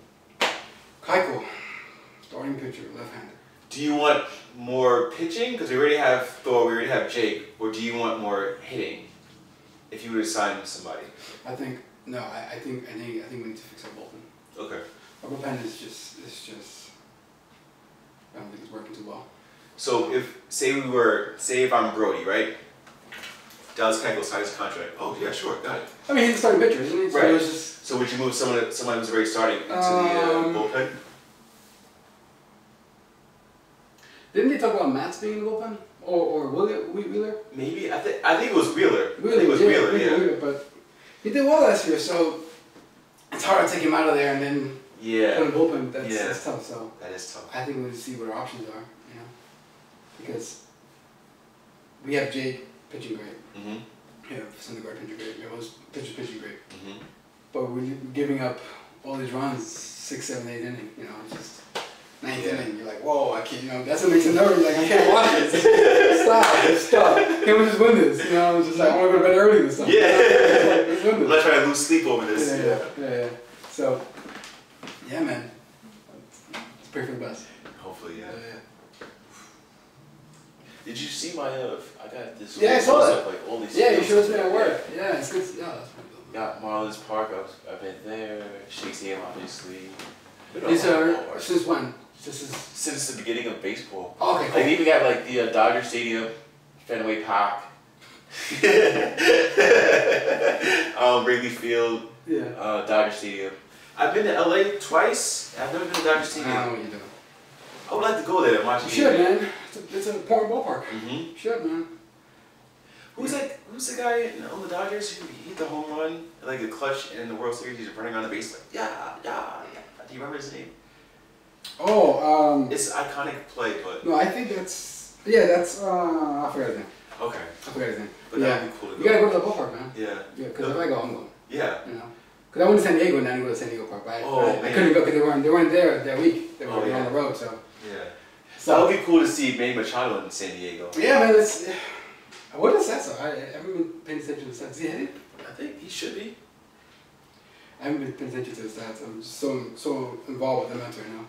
Keuchel, starting pitcher, left-handed. Do you want more pitching? Because we already have Thor, we already have Jake. Or do you want more hitting? If you were to sign somebody. I think no. I, I think I think I think we need to fix our bullpen. Okay. Our bullpen is just it's just I don't think it's working too well. So if say we were say if I'm Brodie, right? Dallas Keuchel signs his contract. Oh yeah, sure, got it. I mean, he's a starting pitcher, isn't he? So Right. just So would you move someone someone who's already starting into Um, the uh, bullpen? Didn't they talk about Matz being in the bullpen or or Wheeler? Wheeler? Maybe I think I think it was Wheeler. I Wheeler, think it was yeah, Wheeler. Wheeler, Yeah. Wheeler, but he did well last year, so it's hard to take him out of there and then put Yeah. him in bullpen. That's, Yeah. that's tough. So That is tough. I think we need to see what our options are, you know, because we have Jake pitching great. Mhm. We have Syndergaard pitching great. We have those pitchers pitching great. Mhm. But we're giving up all these runs, six, seven, eight inning. You know, it's just ninth Yeah. inning. You're like, whoa, I can't. You know, that's what makes it nervous. Like I can't watch this. stop, stop. Can we just win this? You know, I'm just like I want to go to bed early this time. Yeah. Let's win I'm this. not trying to lose sleep over Yeah, this. yeah, yeah, yeah. So, yeah, man. Let's pray for the best. Hopefully, yeah. Yeah, yeah. Did you see my uh? I got this. Yeah, I saw post that. Like all these. Yeah, you fields showed me at work. Yeah, it's good. Yeah, that's pretty good. Got Marlins Park. I've, I've been there. Shea Stadium, obviously. Been These all are over. since when? This is since the beginning of baseball. okay. Like Cool. they even got like the uh, Dodger Stadium, Fenway Park, um, Wrigley Field, Yeah. uh, Dodger Stadium. I've been to LA twice. I've never been to Dodger I Stadium. don't know what you're doing. I would like to go there and watch You a should, man. It's, a, it's an important ballpark. hmm You should, man. Who's that? Who's the guy on the Dodgers who hit the home run, like the clutch in the World Series? He's running on the base like yeah, yeah, yeah. Do you remember his name? Oh, um, It's an iconic play, but no, I think that's yeah, that's uh, I forgot his name. okay. I forgot his name. But yeah, that'd be cool to go. you go. gotta go to the ballpark, man. Yeah. Yeah, because if I go, I'm going. Yeah. You know. Cause I went to San Diego and I didn't go to San Diego Park, but I, Oh, I, I man. couldn't go because they weren't they weren't there that week. They were Oh, yeah. on the road, so. Yeah. So That would be cool to see Manny Machado in San Diego. yeah, man, it's. What is that? So I, I haven't been paying attention to the stats. Is he hit it? I think he should be. I haven't been paying attention to the stats. I'm just so so involved with the Mets right now.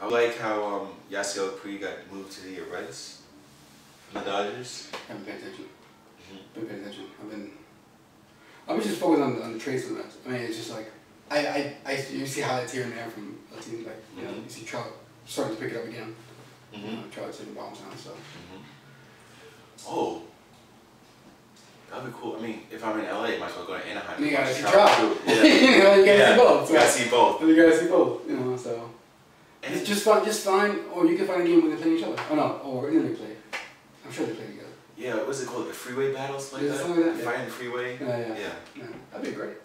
I like how um, Yasiel Puig got moved to the Reds from the Dodgers. I haven't paid attention. Mhm. Been paying attention. I've been. I've been just focused on the, on the trades for the Mets. I mean, it's just like I I, I you see highlights here and there from a team like you know Mhm. you see Trout starting to pick it up again. You Mm-hmm. know, Trout's hitting bombs now, so. Oh. That'd be cool. I mean, if I'm in LA, I might as well go to Anaheim. You gotta see Trout, you know, you gotta yeah. see both. So. You gotta see both. You gotta see both. You know, so. And It's just fun, just fine, or you can find a game where they play each other. Oh no, or in they play. I'm sure they play together. yeah, what's it called? The freeway battles like Yeah, that? something like that, Fighting the freeway? Yeah, yeah. Yeah. Yeah, that'd be great.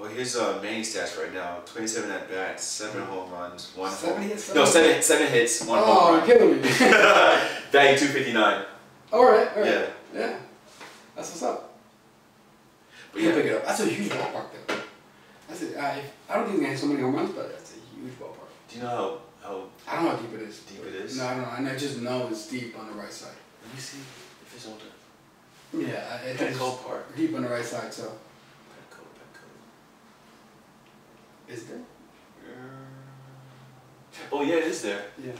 Oh, here's uh, Manny stats right now. 27 at bats, 7 home runs, 1 Seven home hits, No, seven? 7, hits, 1 oh, home you're run. killing me. Batting 259. all right, all right. Yeah. Yeah. That's what's up. But You yeah, pick it up. That's a huge ballpark, though. That's it. I, I don't think gonna hit so many home runs, but that's a huge ballpark. Do you know how, how, I don't know how deep it is. Deep it is? No, I don't know. I just know it's deep on the right side. let me see if it's older. Yeah, I- I think Petco it's Park. deep on the right side. So Petco, Petco. is there? Oh yeah, it is there. Yeah.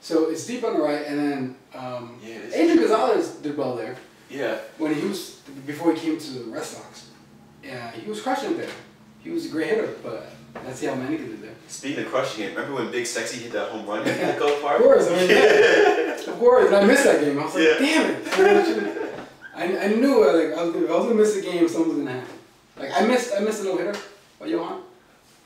So it's deep on the right, and then um, Yeah, it is. Adrian Gonzalez did well there. Yeah. when he was before he came to the Red Sox, yeah, he was crushing it there. He was a great hitter, but let's see how many can do there. Speaking of crushing it, remember when Big Sexy hit that home run at Petco Park? Of course, I mean, yeah, of course, and I missed that game. I was like, Yeah. damn it! I, I, should've- I, I knew uh, like I was gonna, I was gonna miss the game. Something was gonna happen. Like I missed I missed a no hitter by Johan.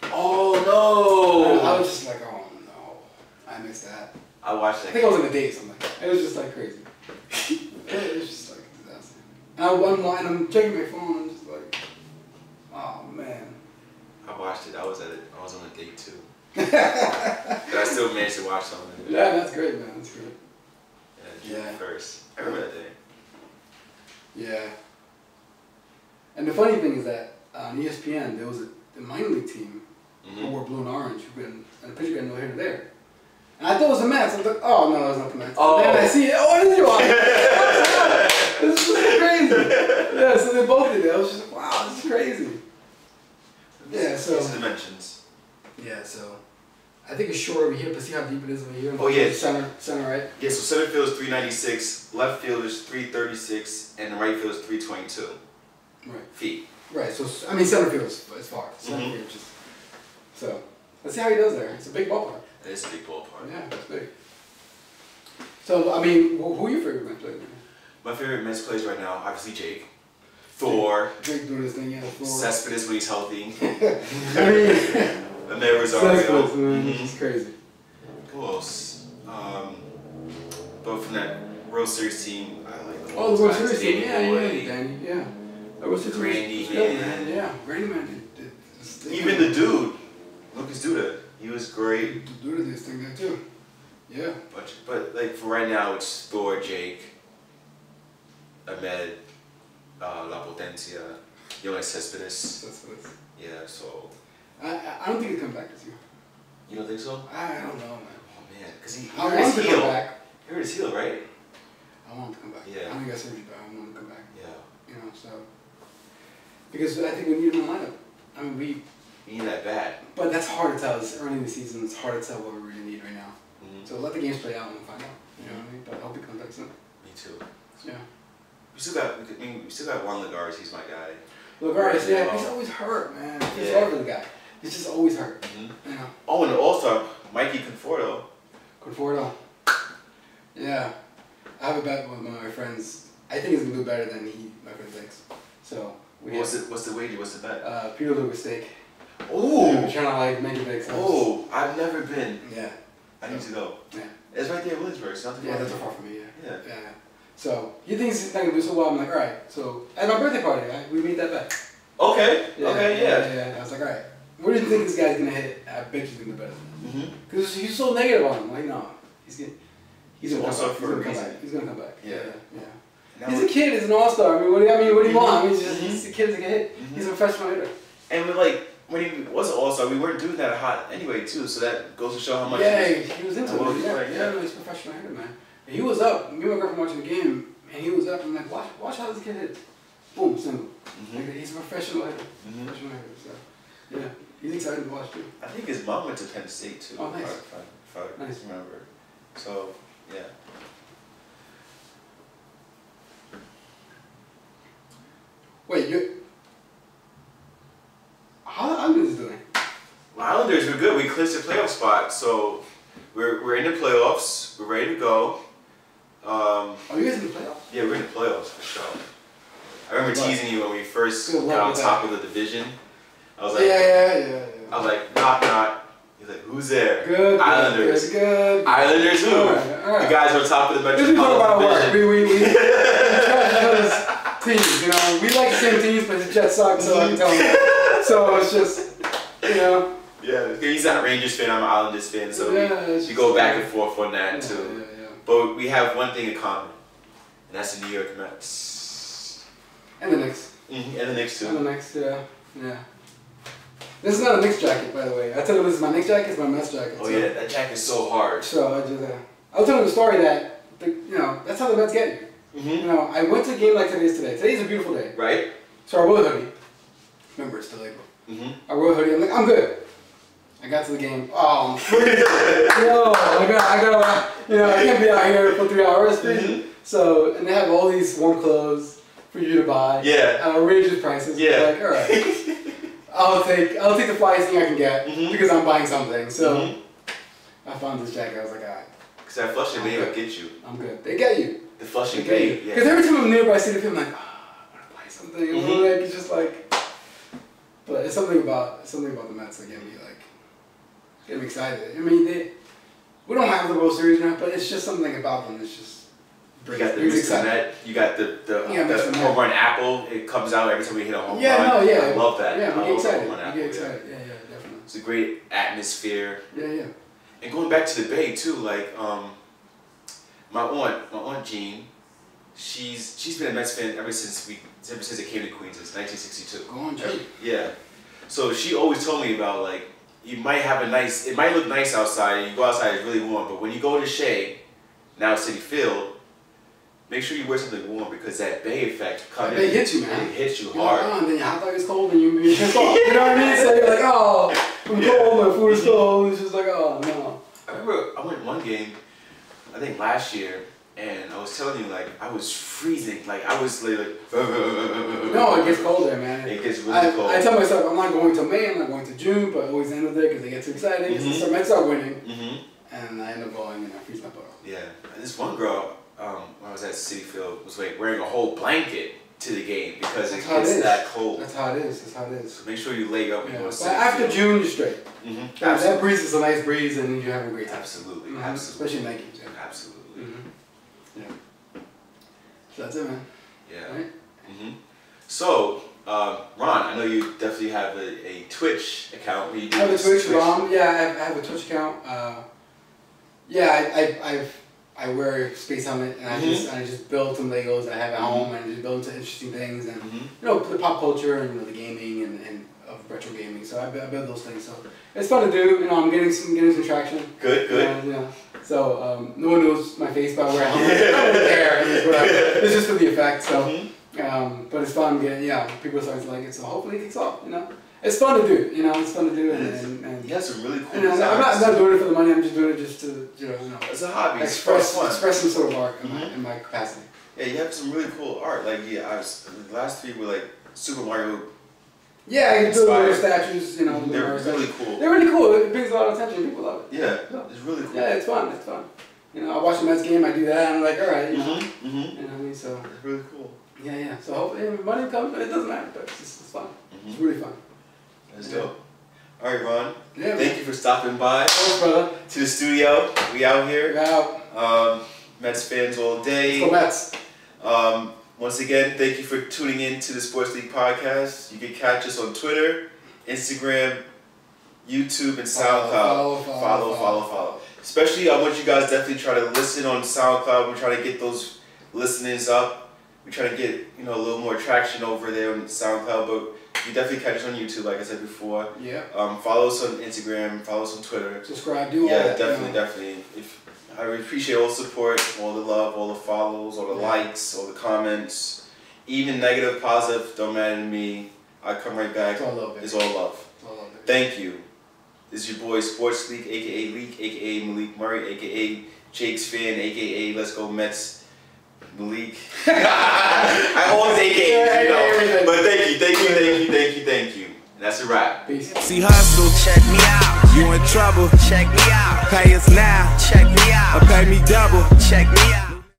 Oh I, I was just like, oh no, I missed that. I watched that. I that. think I was in a date or something. It was just like crazy. it was just like a disaster. And, I, I'm, and I'm checking my phone. I'm just like, oh man. I watched it. I was at it. I was on a date too. but I still managed to watch some of it. Yeah, that's great, man. That's great. Yeah, June Yeah. first. I remember that day. Yeah. And the funny thing is that on ESPN there was a, a minor league team who Mm-hmm. wore blue and orange who been and the pitcher got no hitter there. And I thought it was the Mets. I was like, oh no, it's not the Mets. Oh. And then I see it. Oh, it is your This is crazy. Yeah, so they both did it. I was just like, wow, this is crazy. Yeah, so- These dimensions. Yeah, so I think it's short over here, but see how deep it is over here. Oh, yeah. Center, center, right? Yeah, so center field is 396, left field is 336, and the right field is 322 Right. feet. Right. So I mean, center field is, is far. Center Mhm. field is just. So let's see how he does there. It's a big ballpark. It is a big ballpark. Yeah, it's big. So I mean, who, who are your favorite Mets players? My favorite Mets players right now, obviously Jake, Thor, Drake doing this thing, yeah. Thor. Cespedes when he's healthy, I mean, and there Rosario. Cespedes, man, Mhm. it's crazy. Who else? Um, but from that World Series team, I like the Oh, the World Series team, yeah, Boy. yeah, Danny, yeah. That was just Grandy, was good, man. Yeah, Grandy man did. did this thing. Even the dude, Lucas Duda, he was great. The dude did this thing there too. Yeah. But, but like for right now, it's Thor, Jake, Amed, uh, La Potencia, Yoenis Cespedes. What. Yeah, so I, I I don't think he's coming back this year. you don't think so? I don't know, man. Oh man, because he, he I hurt want his to come heel. back. He hurt his heel, right? I want him to come back. Yeah. I don't got surgery, but I want him to come back. Yeah. You know, so because I think we need him in the lineup. I mean, we, He need that bad. but that's hard to tell. It's early in the season. It's hard to tell what we really need right now. Mm-hmm. So let the games play out and we'll find out. You know what I mean? But I hope he comes back soon. Me too. Yeah. We still got. I mean, we still got Juan Lagares. He's my guy. Look, all right, Right yeah, he's always hurt, man. He's Yeah. hard the guy. He's just always hurt. Mm-hmm. Know. Oh, and the All Star, Mikey Conforto. Conforto. Yeah. I have a bet with one of my friends. I think he's gonna do better than he, my friend thinks. So we What's have the What's the wager? What's the bet? uh, Peter Luger steak. Oh. We're trying to like make it big. Oh, I've never been. Yeah. I need to go. Yeah. It's right there in Williamsburg. It's not too Yeah, far. that's far from me. Yeah. Yeah. Yeah. Yeah. So he thinks he's not gonna do so well. I'm like, all right. So at my birthday party, right, we made that bet. Okay. okay. Yeah. yeah, yeah. I was like, all right. What do you think this guy's gonna hit? I bet he's gonna do better. Mm-hmm. Because he's so negative on him. Like, no, he's gonna. He's gonna come back. for He's a gonna come reason. back. He's gonna come back. Yeah. yeah. Now, He's a kid. He's an all star. I mean, what do you, I mean, what do you want? I mean, he's, just, he's a kid. He's a hit. Mhm. He's a professional hitter. And we like when he was an all star, we weren't doing that hot anyway too. So that goes to show how much. yeah, he was- he was into Well, it. Yeah, right, yeah, yeah. no, he's a professional hitter, man. And he was up. Me and my girlfriend watching the game, and he was up. I'm like, watch, watch how this kid hit. Boom, single. Mhm. Like, he's a professional hitter. Mhm. Professional hitter. So, yeah, he's excited to watch too. I think his mom went to Penn State too. Oh, nice. If I, if I Nice. remember. So yeah. Wait, you. How how is doing? Well, Islanders were good. We clinched a playoff spot, so we're, we're in the playoffs. We're ready to go. Um, Are you guys in the playoffs? yeah, we're in the playoffs for sure. I remember Good luck. teasing you when we first Good got on top of the division. I was like, yeah, yeah, yeah. I was like, knock knock. He's like, who's there? Good, Islanders. good, good. Islanders who? Alright, alright. The guys are on top of the This is talk about Metropolitan. Division. We we we, we try each other's teams. You know, we like the same teams, but the Jets suck, so I can tell him. So it's just, you know. Yeah, he's not a Rangers fan. I'm an Islanders fan, so yeah, we, we go back and forth on that yeah, too. Yeah, yeah. But we have one thing in common, and that's the New York Mets. And the Knicks. Mhm, And the Knicks too. And the Knicks, yeah, yeah. This is not a Knicks jacket, by the way. I tell you this is my Knicks jacket. It's my Mets jacket. Oh so- yeah, that jacket's so hard. So I just, uh, I was telling the story that, the, you know, that's how the Mets get you. hmm You know, I went to a game like today's today. Today's a beautiful day. Right? So I wore a hoodie. Remember, it's still April. hmm I wore a hoodie. I'm like, I'm good. I got to the game. Oh, I'm freezing. Yo, I got, I got, you know, I can't be out here for three hours. freezing. So, and they have all these warm clothes for you to buy. Yeah. At outrageous prices. Yeah. Like, all right. I'll take, I'll take the flyest thing I can get Mhm. because I'm buying something. So, Mhm. I found this jacket. I was like, all right, Cause that Flushing Bay will get you. I'm good. They get you. The They Flushing get you. Because yeah. every time I'm nearby Citi Field, I'm like, ah, I want to buy something. You know, Mhm. Like, it's just like, but it's something about something about the Mets that get me like, me excited. I mean, they, we don't have the World Series now, but it's just something about them. It's just You got the brings Mr. Met, you got the the, Yeah, the Mr. Met. home run apple. It comes out every time we hit a home Yeah, run. no, yeah. I love that. Yeah, I we get excited. home run We apple, get yeah. excited. Yeah, yeah, definitely. It's a great atmosphere. Yeah, yeah. And going back to the Bay too, like um, my aunt, my aunt Jean, she's she's been a Mets fan ever since we ever since it came to Queens since 1962. Go on, Jay. Yeah. So she always told me about like you might have a nice it might look nice outside and you go outside it's really warm, but when you go to shade, now Citi Field, make sure you wear something warm because that Bay effect comes Bay hits you, man. It hits you You're like, hard. oh, and then your hot dog is cold and you, you're pissed off. You know what I mean? So you're like, oh, I'm Yeah. cold, my food is cold. It's just like, oh, no. I remember I went one game, I think last year, and I was telling you like I was freezing, like I was like, like No, it gets colder, man. It gets really I, cold. I tell myself I'm not going to May, I'm not going to June, but I always end up there because they get too excited. Mhm. the start, Mets start winning, hmm and I end up going and I freeze my butt off. Yeah, and this one girl, um, when I was at Citi Field, was like wearing a whole blanket to the game because it That's it gets is. that cold. That's how it is. That's how it is. So make sure you lay up when Yeah. you go City after Field. June, you're straight. Mm-hmm. Yeah, that breeze is a nice breeze, and you're having a great time. Absolutely. Mhm. Absolutely. Especially in night games. Yeah. Absolutely. Mm-hmm. Yeah. So that's it, man. Yeah. Right? hmm So, um, Ron, I know you definitely have a, a Twitch account where you do I have a Twitch, Rom. Yeah, I have, I have a Twitch account. Uh, yeah, I, I, I've, I wear Space Helmet and I Mhm. just I just build some Legos that I have at home and just build into interesting things and Mhm. you know the pop culture and you know the gaming and, and of retro gaming. So I, I build those things. So it's fun to do. You know, I'm getting some getting some traction. Good, good. Yeah. So um, no one knows my face by where. I don't care. It's just for the effect. So. Mhm. Um, but it's fun getting, yeah, people are starting to like it, so hopefully it kicks off, you know? It's fun to do, you know, it's fun to do, and, and, and, You have some really cool and I'm, not, I'm not doing it for the money, I'm just doing it just to, you know, you know It's a hobby. It's express, fun. express some sort of art in, my, Mhm. in my capacity. Yeah, you have some really cool art. Like, yeah, I was, the last three were like Super Mario. Yeah, can do little statues, you know, They're really statues. cool. They're really cool, it brings a lot of attention, people love it. Yeah, So, it's really cool. yeah, it's fun, it's fun. You know, I watch the Mets game, I do that, and I'm like, alright, you know, Mm-hmm. Mm-hmm. you know what I mean, so, It's really cool. yeah, yeah, so hopefully yeah, money comes, but it doesn't matter, but it's, just, it's fun, it's Mm-hmm. really fun. That's dope. All right, Ron. Yeah, man. Thank you for stopping by Thanks, brother. to the studio. We out here. out. Um, Mets fans all Let's day. go Mets. Um, once again, thank you for tuning in to the Sports League podcast. You can catch us on Twitter, Instagram, YouTube, and SoundCloud. Follow, follow, follow, follow. follow. Especially, I want you guys definitely try to listen on SoundCloud. We're trying to get those listenings up. We're trying to get you know a little more traction over there on SoundCloud, but you definitely catch us on YouTube, like I said before. Yeah. Um, follow us on Instagram, follow us on Twitter. Subscribe, do all Yeah, that. you definitely, know. definitely. If I appreciate all the support, all the love, all the follows, all the Yeah. likes, all the comments, even negative, positive, don't matter to me. I come right back. It's all love, baby. It's all love. It's all love, baby. Thank you. This is your boy Sports League, aka Leak, aka Malik Murray, aka Jake's fan, aka Let's Go Mets. Malik. I always aka, you know. But thank you, thank you, thank you, thank you, thank you. And that's a wrap. Peace. See hustle, Check me out. You in trouble. Check me out. Pay us now, Check me out. or pay me double. Check me out.